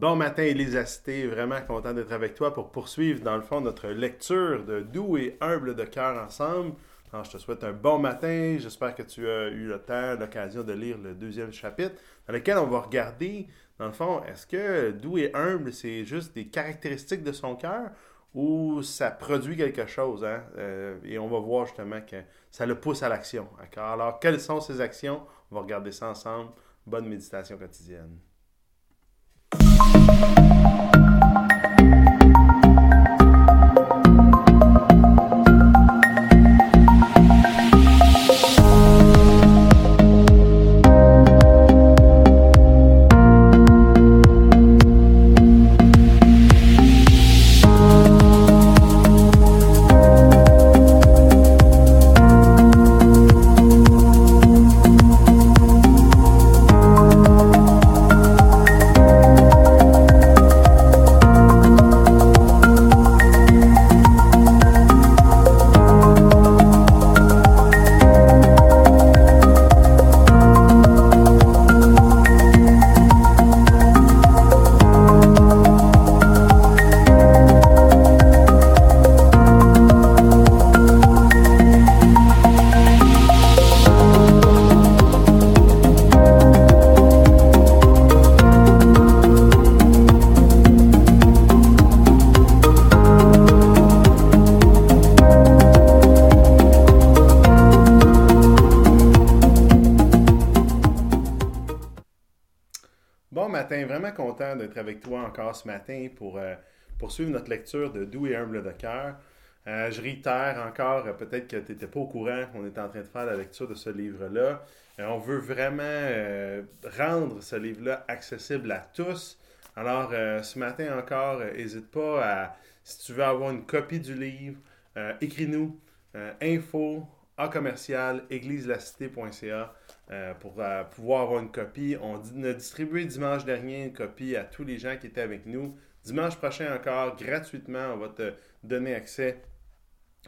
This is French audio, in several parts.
Bon matin, Elisa Cité. Vraiment content d'être avec toi pour poursuivre, dans le fond, notre lecture de Doux et humble de cœur ensemble. Je te souhaite un bon matin. J'espère que tu as eu le temps, l'occasion de lire le deuxième chapitre, dans lequel on va regarder, dans le fond, est-ce que doux et humble, c'est juste des caractéristiques de son cœur ou ça produit quelque chose? Hein? Euh, et on va voir justement que ça le pousse à l'action. Alors, quelles sont ces actions? On va regarder ça ensemble. Bonne méditation quotidienne. Encore ce matin pour euh, poursuivre notre lecture de Doux et humble de cœur. Euh, je réitère encore, euh, peut-être que tu n'étais pas au courant qu'on était en train de faire la lecture de ce livre-là. on veut vraiment rendre ce livre-là accessible à tous. Alors, ce matin encore, n'hésite pas à, si tu veux avoir une copie du livre, écris-nous info à commercial égliselacité.ca euh, pour euh, pouvoir avoir une copie. On a distribué dimanche dernier une copie à tous les gens qui étaient avec nous. Dimanche prochain encore, gratuitement, on va te donner accès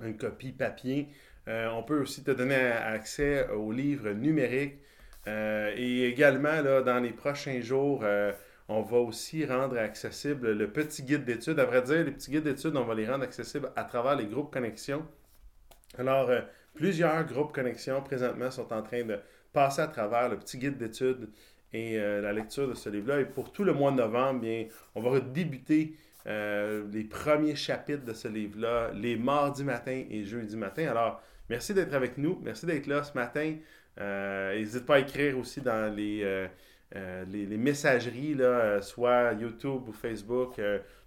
à une copie papier. Euh, on peut aussi te donner accès au livre numérique. et également, dans les prochains jours, on va aussi rendre accessible le petit guide d'études. À vrai dire, les petits guides d'études, on va les rendre accessibles à travers les groupes connexion. Alors, plusieurs groupes connexion présentement sont en train de passer à travers le petit guide d'études et euh, la lecture de ce livre-là. Et pour tout le mois de novembre, bien, on va débuter euh, les premiers chapitres de ce livre-là, les mardis matin et jeudi matin. Alors, merci d'être avec nous. Merci d'être là ce matin. Euh, n'hésite pas à écrire aussi dans les, les, messageries, soit YouTube ou Facebook,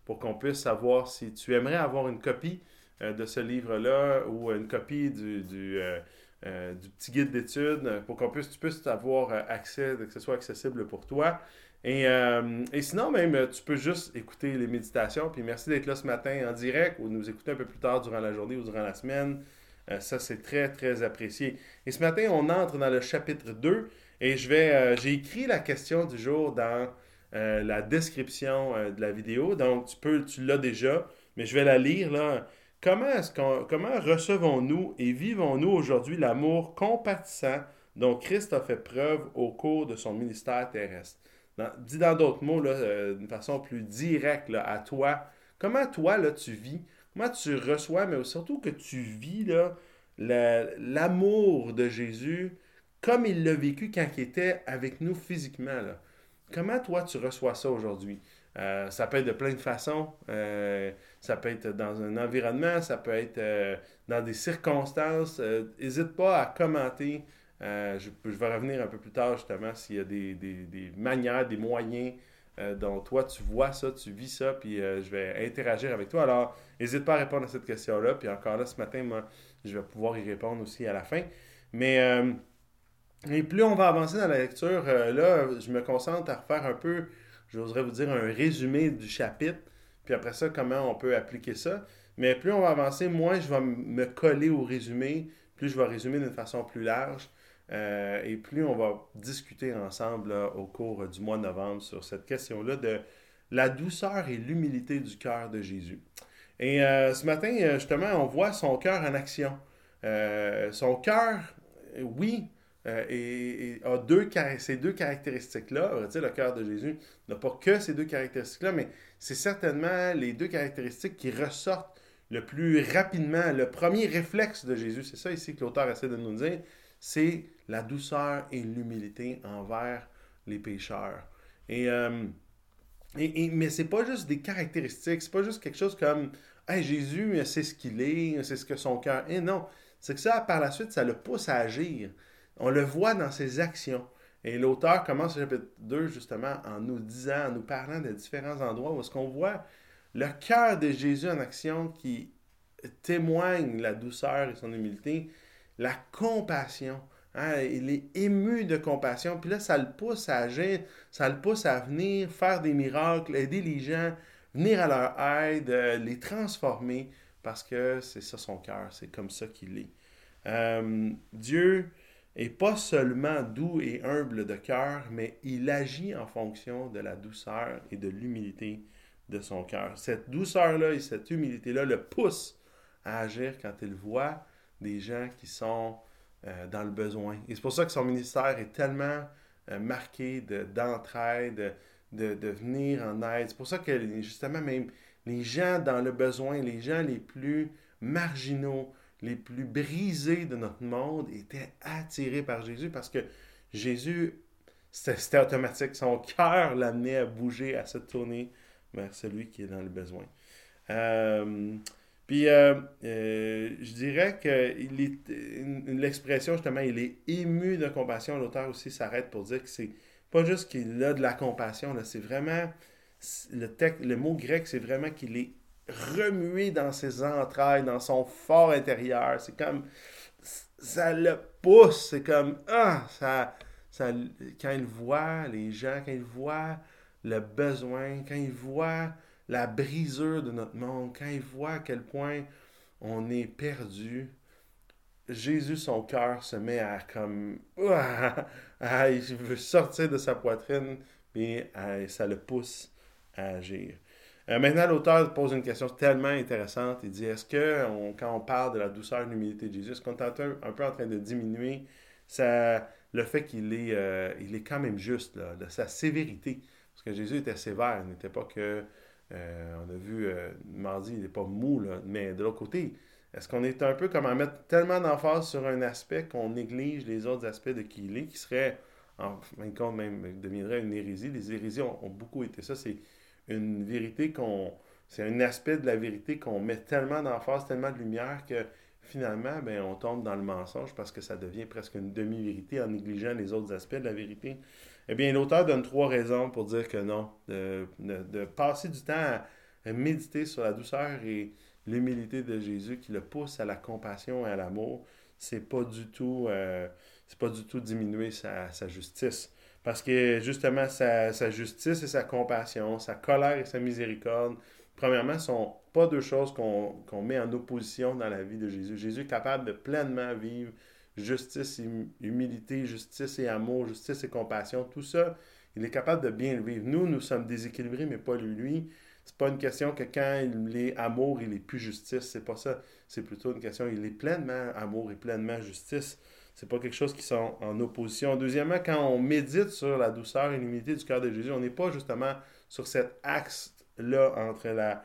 pour qu'on puisse savoir si tu aimerais avoir une copie de ce livre-là ou une copie du euh, du petit guide d'études euh, pour qu'on puisse, tu puisses avoir euh, accès, que ce soit accessible pour toi. Et, sinon, même, tu peux juste écouter les méditations. Puis merci d'être là ce matin en direct ou nous écouter un peu plus tard durant la journée ou durant la semaine. ça, c'est très, très apprécié. Et ce matin, on entre dans le chapitre 2 et je vais, j'ai écrit la question du jour dans la description de la vidéo. Donc, tu peux, tu l'as déjà, mais je vais la lire là. Comment, recevons-nous et vivons-nous aujourd'hui l'amour compatissant dont Christ a fait preuve au cours de son ministère terrestre? dit dans d'autres mots, euh, d'une façon plus directe à toi, comment toi là, tu vis, comment tu reçois, mais surtout que tu vis l'amour de Jésus comme il l'a vécu quand il était avec nous physiquement. Comment toi tu reçois ça aujourd'hui? Euh, ça peut être de plein de façons. Euh, ça peut être dans un environnement, ça peut être euh, dans des circonstances. N'hésite pas à commenter. Je, vais revenir un peu plus tard justement s'il y a des, des, manières, des moyens dont toi tu vois ça, tu vis ça, puis je vais interagir avec toi. Alors, n'hésite pas à répondre à cette question-là. Puis encore là, ce matin, moi, je vais pouvoir y répondre aussi à la fin. Mais et plus on va avancer dans la lecture, là, je me concentre à refaire un peu j'oserais vous dire, un résumé du chapitre, puis après ça, comment on peut appliquer ça? Mais plus on va avancer, moins je vais me coller au résumé, plus je vais résumer d'une façon plus large, euh, et plus on va discuter ensemble au cours du mois de novembre sur cette question-là de la douceur et l'humilité du cœur de Jésus. Et euh, ce matin, euh, justement, on voit son cœur en action. son cœur, oui, euh, et, a ces deux caractéristiques-là. Le cœur de Jésus n'a pas que ces deux caractéristiques-là, mais c'est certainement les deux caractéristiques qui ressortent le plus rapidement. Le premier réflexe de Jésus, c'est ça ici que l'auteur essaie de nous dire, c'est la douceur et l'humilité envers les pécheurs. Et, euh, et, mais pas juste des caractéristiques, c'est pas juste quelque chose comme hey, Jésus, c'est ce qu'il est, c'est ce que son cœur est. Non, c'est que ça, par la suite, ça le pousse à agir. On le voit dans ses actions. Et l'auteur commence le chapitre 2 justement en nous disant, en nous parlant de différents endroits où est-ce qu'on voit le cœur de Jésus en action qui témoigne la douceur et son humilité, la compassion. Hein, il est ému de compassion. Puis là, ça le pousse à agir, ça le pousse à venir faire des miracles, aider les gens, venir à leur aide, euh, les transformer, parce que c'est ça son cœur, c'est comme ça qu'il est. Euh, Dieu est pas seulement doux et humble de cœur, mais il agit en fonction de la douceur et de l'humilité de son cœur. Cette douceur-là et cette humilité-là le poussent à agir quand il voit des gens qui sont euh, dans le besoin. Et c'est pour ça que son ministère est tellement euh, marqué d'entraide, de, de, venir en aide. C'est pour ça que justement même les gens dans le besoin, les gens les plus marginaux, les plus brisés de notre monde étaient attirés par Jésus parce que Jésus, c'était automatique. Son cœur l'amenait à bouger, à se tourner vers celui qui est dans le besoin. Euh, puis, euh, euh, je dirais que l'expression, justement, il est ému de compassion. L'auteur aussi s'arrête pour dire que c'est pas juste qu'il a de la compassion, c'est vraiment, le, texte, le mot grec, c'est vraiment qu'il est remué dans ses entrailles, dans son fort intérieur. C'est comme, ça le pousse, c'est comme, ah, ça, ça, quand il voit les gens, quand il voit le besoin, quand il voit la brisure de notre monde, quand il voit à quel point on est perdu, Jésus, son cœur se met à comme, ah, il veut sortir de sa poitrine, et ça le pousse à agir. Euh, maintenant, l'auteur pose une question tellement intéressante. Il dit Est-ce que, quand on parle de la douceur et l'humilité de Jésus, est-ce qu'on est un, peu en train de diminuer le fait qu'il est, euh, est quand même juste, de sa sévérité? Parce que Jésus était sévère, il n'était pas que. Euh, on a vu mardi, il n'est pas mou, mais de l'autre côté, est-ce qu'on est un peu comme à mettre tellement d'emphase sur un aspect qu'on néglige les autres aspects de qui il est, qui serait, en fin de compte, même deviendrait une hérésie? Les hérésies ont beaucoup été ça. C'est une vérité qu'on. C'est un aspect de la vérité qu'on met tellement d'emphase, tellement de lumière que finalement, ben, on tombe dans le mensonge parce que ça devient presque une demi-vérité en négligeant les autres aspects de la vérité. Eh bien, l'auteur donne trois raisons pour dire que non. De, de, passer du temps à méditer sur la douceur et l'humilité de Jésus qui le pousse à la compassion et à l'amour, c'est pas du tout euh, c'est pas du tout diminuer sa, sa justice. Parce que justement, sa, justice et sa compassion, sa colère et sa miséricorde, premièrement, sont pas deux choses qu'on met en opposition dans la vie de Jésus. Jésus est capable de pleinement vivre justice et humilité, justice et amour, justice et compassion, tout ça, il est capable de bien le vivre. Nous, nous sommes déséquilibrés, mais pas lui. Lui, c'est pas une question que quand il est amour, il est plus justice. C'est pas ça. C'est plutôt une question, il est pleinement amour et pleinement justice. C'est pas quelque chose qui sont en opposition. Deuxièmement, quand on médite sur la douceur et l'humilité du cœur de Jésus, on n'est pas justement sur cet axe-là entre la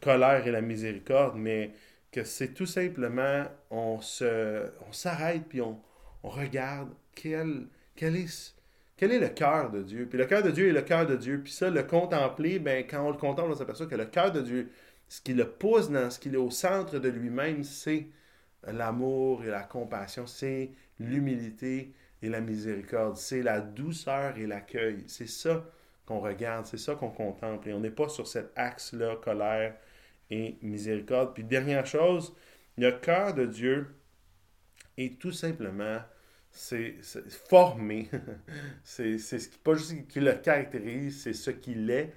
colère et la miséricorde, mais que c'est tout simplement, on se, on s'arrête puis on, regarde quel, est le cœur de Dieu? Puis le cœur de Dieu est le cœur de Dieu. Puis ça, le contempler, ben, quand on le contemple, on s'aperçoit que le cœur de Dieu, ce qui le pousse dans ce qu'il est au centre de lui-même, c'est l'amour et la compassion, c'est l'humilité et la miséricorde, c'est la douceur et l'accueil. C'est ça qu'on regarde, c'est ça qu'on contemple. Et on n'est pas sur cet axe-là, colère et miséricorde. Puis dernière chose, le cœur de Dieu est tout simplement c'est formé. c'est ce qui, pas juste qui le caractérise, c'est ce qu'il est.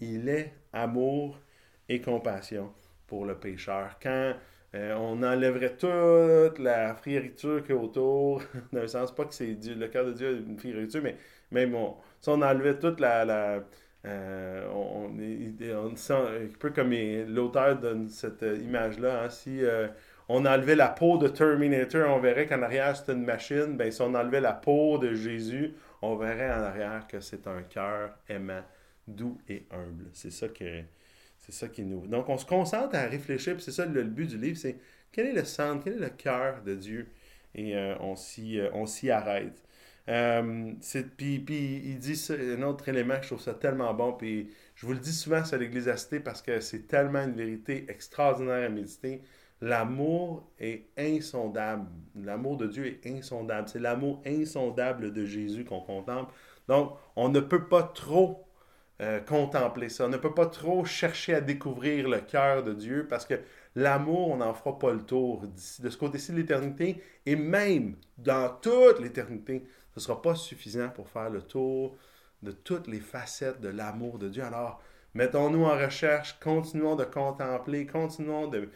Il est amour et compassion pour le pécheur. Quand euh, on enlèverait toute la friériture qu'il y a autour, dans le sens, pas que c'est le cœur de Dieu a une friériture, mais même si on enlevait toute la. euh, on, on, sent un peu comme l'auteur donne cette image-là, hein, si euh, on enlevait la peau de Terminator, on verrait qu'en arrière c'est une machine. Ben, si on enlevait la peau de Jésus, on verrait en arrière que c'est un cœur aimant, doux et humble. C'est ça que c'est ça qui nous. Donc on se concentre à réfléchir, c'est ça le, but du livre, c'est quel est le centre, quel est le cœur de Dieu, et euh, on s'y euh, on s'y arrête. Euh, puis, il dit ça, un autre élément, je trouve ça tellement bon, puis je vous le dis souvent sur l'Ecclésiasté parce que c'est tellement une vérité extraordinaire à méditer. L'amour est insondable. L'amour de Dieu est insondable. C'est l'amour insondable de Jésus qu'on contemple. Donc, on ne peut pas trop euh, contempler ça. On ne peut pas trop chercher à découvrir le cœur de Dieu parce que l'amour, on n'en fera pas le tour de ce côté-ci de l'éternité et même dans toute l'éternité, ce ne sera pas suffisant pour faire le tour de toutes les facettes de l'amour de Dieu. Alors, mettons-nous en recherche, continuons de contempler, continuons de,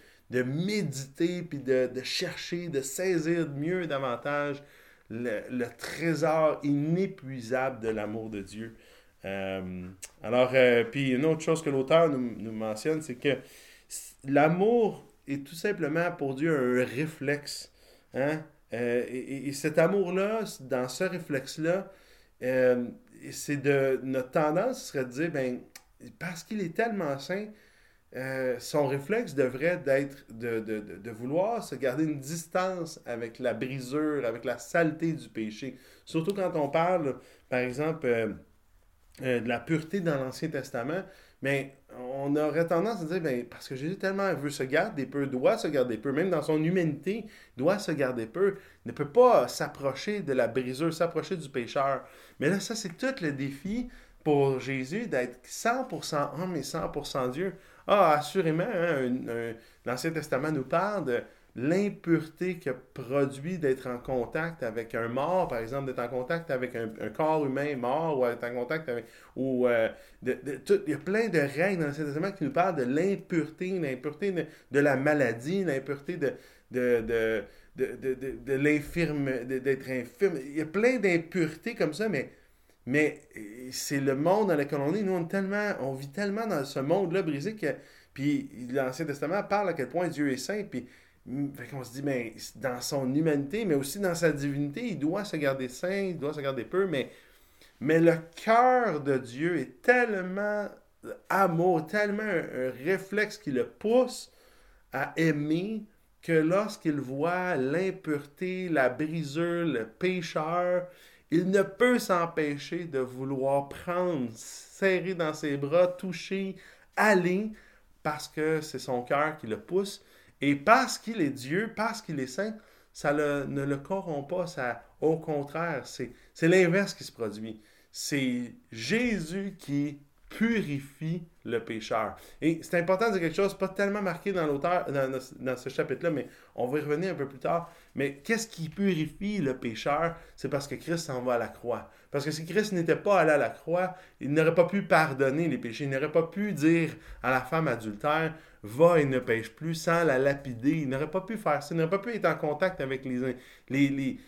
méditer, puis de, chercher, de saisir mieux davantage le, trésor inépuisable de l'amour de Dieu. Euh, alors, euh, puis une autre chose que l'auteur nous, mentionne, c'est que l'amour est tout simplement pour Dieu un réflexe. Hein? Euh, et, cet amour-là, dans ce réflexe-là, c'est de notre tendance serait de dire, ben, parce qu'il est tellement saint, son réflexe devrait être de, vouloir se garder une distance avec la brisure, avec la saleté du péché. Surtout quand on parle, par exemple, euh, de la pureté dans l'Ancien Testament, mais on aurait tendance à dire, ben, parce que Jésus tellement veut se garder peu, doit se garder peu, même dans son humanité, doit se garder peu, ne peut pas s'approcher de la brisure, s'approcher du pécheur. Mais là, ça, c'est tout le défi pour Jésus d'être 100% homme et 100% Dieu. Ah, assurément, hein, l'Ancien Testament nous parle de l'impureté que produit d'être en contact avec un mort, par exemple, d'être en contact avec un, corps humain mort, ou d'être en contact avec... Ou, euh, il y a plein de règles dans l'Ancien Testament qui nous parlent de l'impureté, l'impureté de, la maladie, l'impureté de, de, de, l'infirme, d'être infirme. Il y a plein d'impuretés comme ça, mais, mais c'est le monde dans lequel on est. Nous, on, tellement, on vit tellement dans ce monde-là brisé que... Puis l'Ancien Testament parle à quel point Dieu est saint, puis fait qu'on se dit, ben, dans son humanité, mais aussi dans sa divinité, il doit se garder saint, il doit se garder peu, mais, mais le cœur de Dieu est tellement amour, tellement un, réflexe qui le pousse à aimer que lorsqu'il voit l'impureté, la brisure, le pécheur, il ne peut s'empêcher de vouloir prendre, serrer dans ses bras, toucher, aller, parce que c'est son cœur qui le pousse. Et parce qu'il est Dieu, parce qu'il est saint, ça ne le corrompt pas. Ça, au contraire, c'est l'inverse qui se produit. C'est Jésus qui purifie le pécheur. Et c'est important de dire quelque chose, pas tellement marqué dans l'auteur, dans, dans, ce chapitre-là, mais on va y revenir un peu plus tard. Mais qu'est-ce qui purifie le pécheur? C'est parce que Christ s'en va à la croix. Parce que si Christ n'était pas allé à la croix, il n'aurait pas pu pardonner les péchés. Il n'aurait pas pu dire à la femme adultère, va et ne pêche plus sans la lapider. Il n'aurait pas pu faire ça. Il n'aurait pas pu être en contact avec les, les,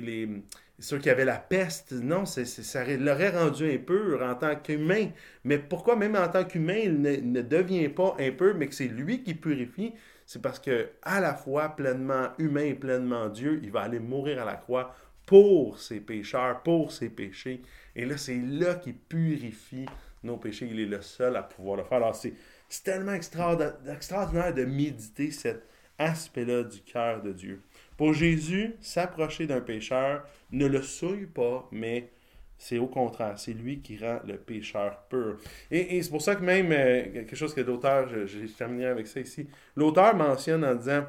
les, ceux qui avaient la peste. Non, ça l'aurait rendu impur en tant qu'humain. Mais pourquoi même en tant qu'humain, il ne, devient pas impur, mais que c'est lui qui purifie? C'est parce que à la fois pleinement humain et pleinement Dieu, il va aller mourir à la croix pour ses pécheurs, pour ses péchés. Et là, c'est là qu'il purifie nos péchés. Il est le seul à pouvoir le faire. Alors, c'est c'est tellement extraordinaire de méditer cet aspect-là du cœur de Dieu. Pour Jésus, s'approcher d'un pécheur ne le souille pas, mais c'est au contraire, c'est lui qui rend le pécheur pur. Et, c'est pour ça que même, euh, quelque chose que l'auteur, j'ai terminé avec ça ici, l'auteur mentionne en disant,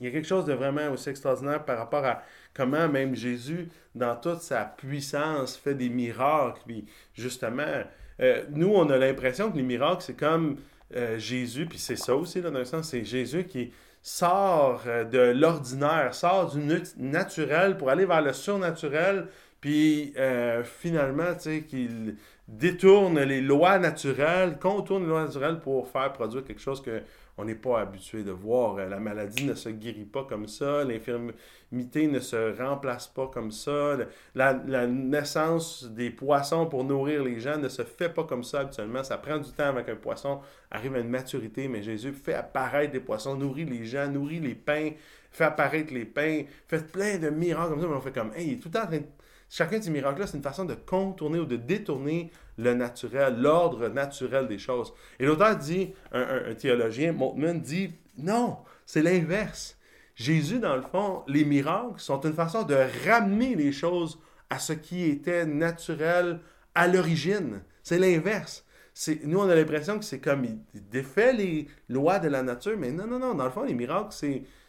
il y a quelque chose de vraiment aussi extraordinaire par rapport à comment même Jésus, dans toute sa puissance, fait des miracles. Puis justement, euh, nous, on a l'impression que les miracles, c'est comme euh, Jésus, puis c'est ça aussi, dans un sens, c'est Jésus qui sort euh, de l'ordinaire, sort du naturel pour aller vers le surnaturel, puis finalement, tu sais, qu'il détourne les lois naturelles, contourne les lois naturelles pour faire produire quelque chose que on n'est pas habitué de voir. La maladie ne se guérit pas comme ça, l'infirmité ne se remplace pas comme ça, la, la, naissance des poissons pour nourrir les gens ne se fait pas comme ça habituellement. Ça prend du temps avec un poisson arrive à une maturité, mais Jésus fait apparaître des poissons, nourrit les gens, nourrit les pains, fait apparaître les pains, fait plein de miracles comme ça, mais on fait comme, hey, il est tout le temps en train de Chacun de ces miracles-là, c'est une façon de contourner ou de détourner le naturel, l'ordre naturel des choses. Et l'auteur dit, un, théologien, Moltmann, dit, non, c'est l'inverse. Jésus, dans le fond, les miracles sont une façon de ramener les choses à ce qui était naturel à l'origine. C'est l'inverse. Nous, on a l'impression que c'est comme il défait les lois de la nature, mais non, non, non. Dans le fond, les miracles,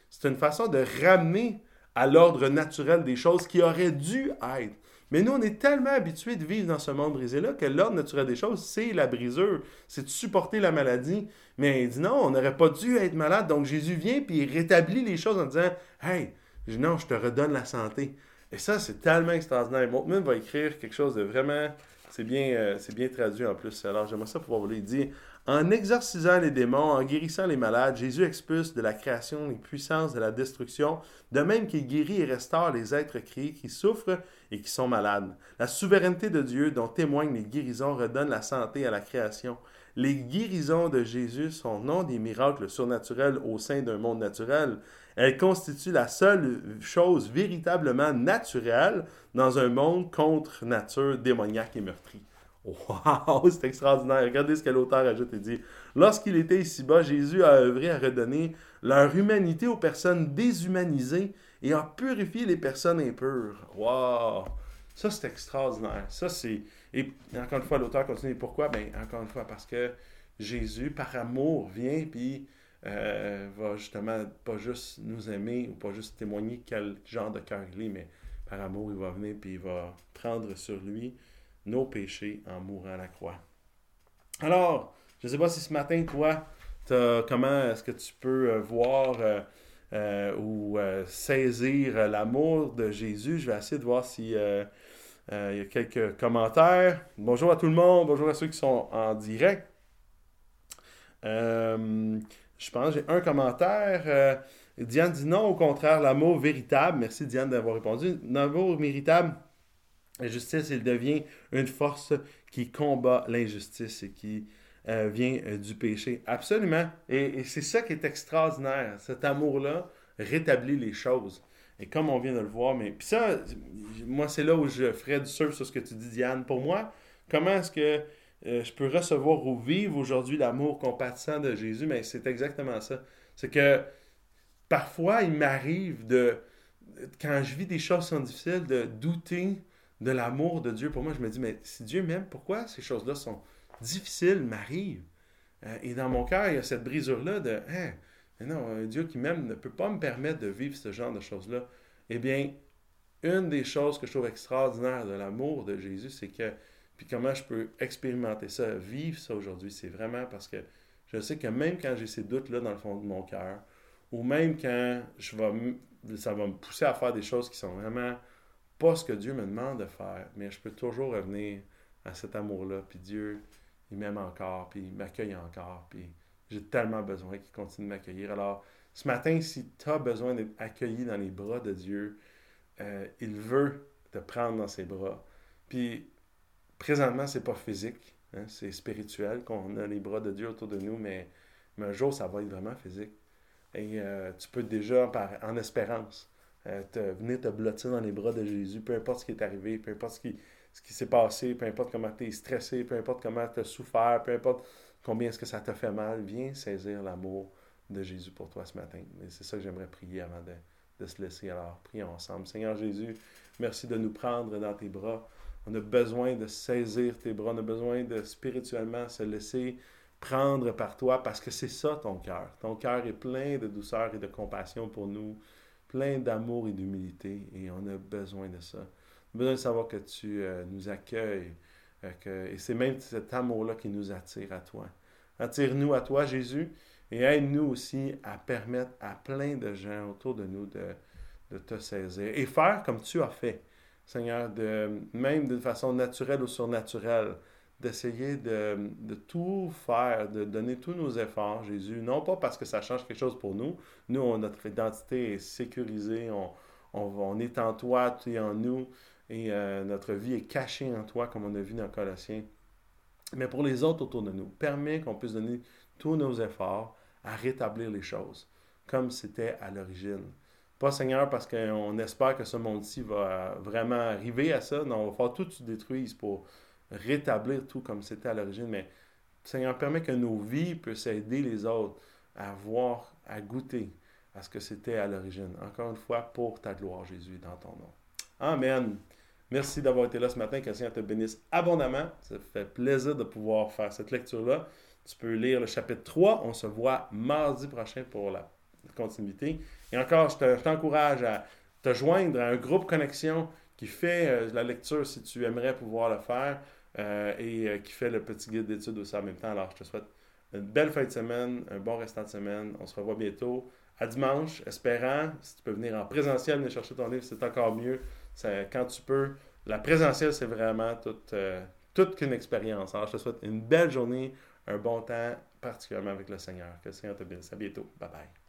c'est une façon de ramener à l'ordre naturel des choses qui auraient dû être. Mais nous, on est tellement habitués de vivre dans ce monde brisé-là que l'ordre naturel des choses, c'est la brisure, c'est de supporter la maladie. Mais il dit non, on n'aurait pas dû être malade. Donc Jésus vient puis il rétablit les choses en disant Hey, non, je te redonne la santé. Et ça, c'est tellement extraordinaire. Moltmann va écrire quelque chose de vraiment. C'est bien, euh, c'est bien traduit en plus. Alors j'aimerais ça pouvoir vous le dire. En exorcisant les démons, en guérissant les malades, Jésus expulse de la création les puissances de la destruction, de même qu'il guérit et restaure les êtres créés qui souffrent et qui sont malades. La souveraineté de Dieu dont témoignent les guérisons redonne la santé à la création. Les guérisons de Jésus sont non des miracles surnaturels au sein d'un monde naturel. Elles constituent la seule chose véritablement naturelle dans un monde contre nature démoniaque et meurtrie. Wow, c'est extraordinaire. Regardez ce que l'auteur ajoute et dit. Lorsqu'il était ici-bas, Jésus a œuvré à redonner leur humanité aux personnes déshumanisées et a purifié les personnes impures. Wow! Ça, c'est extraordinaire. Ça, c'est. Et encore une fois, l'auteur continue. Pourquoi? Ben, encore une fois, parce que Jésus, par amour, vient puis euh, va justement pas juste nous aimer ou pas juste témoigner quel genre de cœur il est, mais par amour, il va venir puis il va prendre sur lui nos péchés en mourant à la croix. Alors, je ne sais pas si ce matin, toi, comment est-ce que tu peux euh, voir euh, euh, ou saisir l'amour de Jésus? Je vais essayer de voir s'il y a quelques commentaires. Bonjour à tout le monde, bonjour à ceux qui sont en direct. je pense que j'ai un commentaire. Diane dit non, au contraire, l'amour véritable. Merci Diane d'avoir répondu. L'amour véritable la justice, il devient une force qui combat l'injustice et qui euh, vient euh, du péché. Absolument. Et, c'est ça qui est extraordinaire. Cet amour-là rétablit les choses. Et comme on vient de le voir, mais puis ça, moi, c'est là où je ferais du surf sur ce que tu dis, Diane. Pour moi, comment est-ce que euh, je peux recevoir ou vivre aujourd'hui l'amour compatissant de Jésus? Mais c'est exactement ça. C'est que parfois, il m'arrive de, quand je vis des choses qui sont difficiles, de douter de l'amour de Dieu pour moi, je me dis, mais si Dieu m'aime, pourquoi ces choses-là sont difficiles, m'arrivent? Euh, et dans mon cœur, il y a cette brisure-là de, hein, mais non, un Dieu qui m'aime ne peut pas me permettre de vivre ce genre de choses-là. Eh bien, une des choses que je trouve extraordinaire de l'amour de Jésus, c'est que, puis comment je peux expérimenter ça, vivre ça aujourd'hui, c'est vraiment parce que je sais que même quand j'ai ces doutes-là dans le fond de mon cœur, ou même quand je vais, ça va me pousser à faire des choses qui sont vraiment pas ce que Dieu me demande de faire, mais je peux toujours revenir à cet amour-là. Puis Dieu, il m'aime encore, puis il m'accueille encore, puis j'ai tellement besoin qu'il continue de m'accueillir. Alors, ce matin, si tu as besoin d'être accueilli dans les bras de Dieu, euh, il veut te prendre dans ses bras. Puis, présentement, c'est pas physique, hein, c'est spirituel qu'on a les bras de Dieu autour de nous, mais, mais un jour, ça va être vraiment physique. Et euh, tu peux déjà, en espérance, te, venir te blottir dans les bras de Jésus, peu importe ce qui est arrivé, peu importe ce qui, ce qui s'est passé, peu importe comment tu es stressé, peu importe comment tu as souffert, peu importe combien est-ce que ça t'a fait mal, viens saisir l'amour de Jésus pour toi ce matin. Et c'est ça que j'aimerais prier avant de, de, se laisser. Alors, prions ensemble. Seigneur Jésus, merci de nous prendre dans tes bras. On a besoin de saisir tes bras, on a besoin de spirituellement se laisser prendre par toi parce que c'est ça ton cœur. Ton cœur est plein de douceur et de compassion pour nous plein d'amour et d'humilité et on a besoin de ça. On a besoin de savoir que tu euh, nous accueilles euh, et c'est même cet amour-là qui nous attire à toi. Attire-nous à toi, Jésus, et aide-nous aussi à permettre à plein de gens autour de nous de, de te saisir et faire comme tu as fait, Seigneur, même d'une façon naturelle ou surnaturelle, d'essayer de, tout faire, de donner tous nos efforts, Jésus, non pas parce que ça change quelque chose pour nous. Nous, notre identité est sécurisée, on, est en toi, tu es en nous, et euh, notre vie est cachée en toi, comme on a vu dans Colossiens. Mais pour les autres autour de nous, permet qu'on puisse donner tous nos efforts à rétablir les choses, comme c'était à l'origine. Pas Seigneur parce qu'on espère que ce monde-ci va vraiment arriver à ça. Non, on va faire tout se détruise pour rétablir tout comme c'était à l'origine. Mais Seigneur, permet que nos vies puissent aider les autres à voir, à goûter à ce que c'était à l'origine. Encore une fois, pour ta gloire, Jésus, dans ton nom. Amen. Merci d'avoir été là ce matin. Que le Seigneur te bénisse abondamment. Ça fait plaisir de pouvoir faire cette lecture-là. Tu peux lire le chapitre 3. On se voit mardi prochain pour la continuité. Et encore, je t'encourage à te joindre à un groupe connexion qui fait euh, la lecture si tu aimerais pouvoir le faire et euh, qui fait le petit guide d'études aussi en même temps. Alors, je te souhaite une belle fin de semaine, un bon restant de semaine. On se revoit bientôt. À dimanche, espérant, si tu peux venir en présentiel, venir chercher ton livre, c'est encore mieux. quand tu peux. La présentielle, c'est vraiment toute, toute qu'une expérience. Alors, je te souhaite une belle journée, un bon temps, particulièrement avec le Seigneur. Que le Seigneur te bénisse. À bientôt. Bye bye.